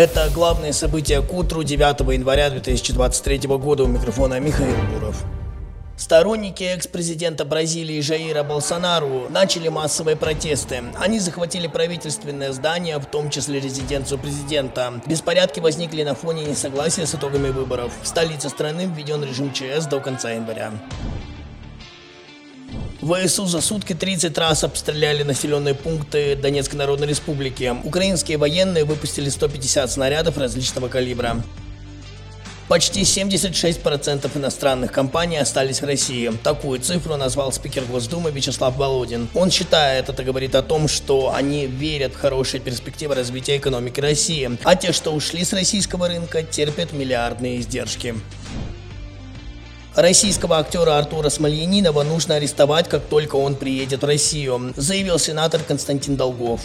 Это главные события к утру 9 января 2023 года. У микрофона Михаил Буров. Сторонники экс-президента Бразилии Жаира Болсонару начали массовые протесты. Они захватили правительственное здание, в том числе резиденцию президента. Беспорядки возникли на фоне несогласия с итогами выборов. В столице страны введен режим ЧС до конца января. ВСУ за сутки 30 раз обстреляли населенные пункты Донецкой Народной Республики. Украинские военные выпустили 150 снарядов различного калибра. Почти 76% иностранных компаний остались в России. Такую цифру назвал спикер Госдумы Вячеслав Володин. Он считает, это говорит о том, что они верят в хорошие перспективы развития экономики России, а те, что ушли с российского рынка, терпят миллиардные издержки. Российского актера Артура Смольянинова нужно арестовать, как только он приедет в Россию, заявил сенатор Константин Долгов.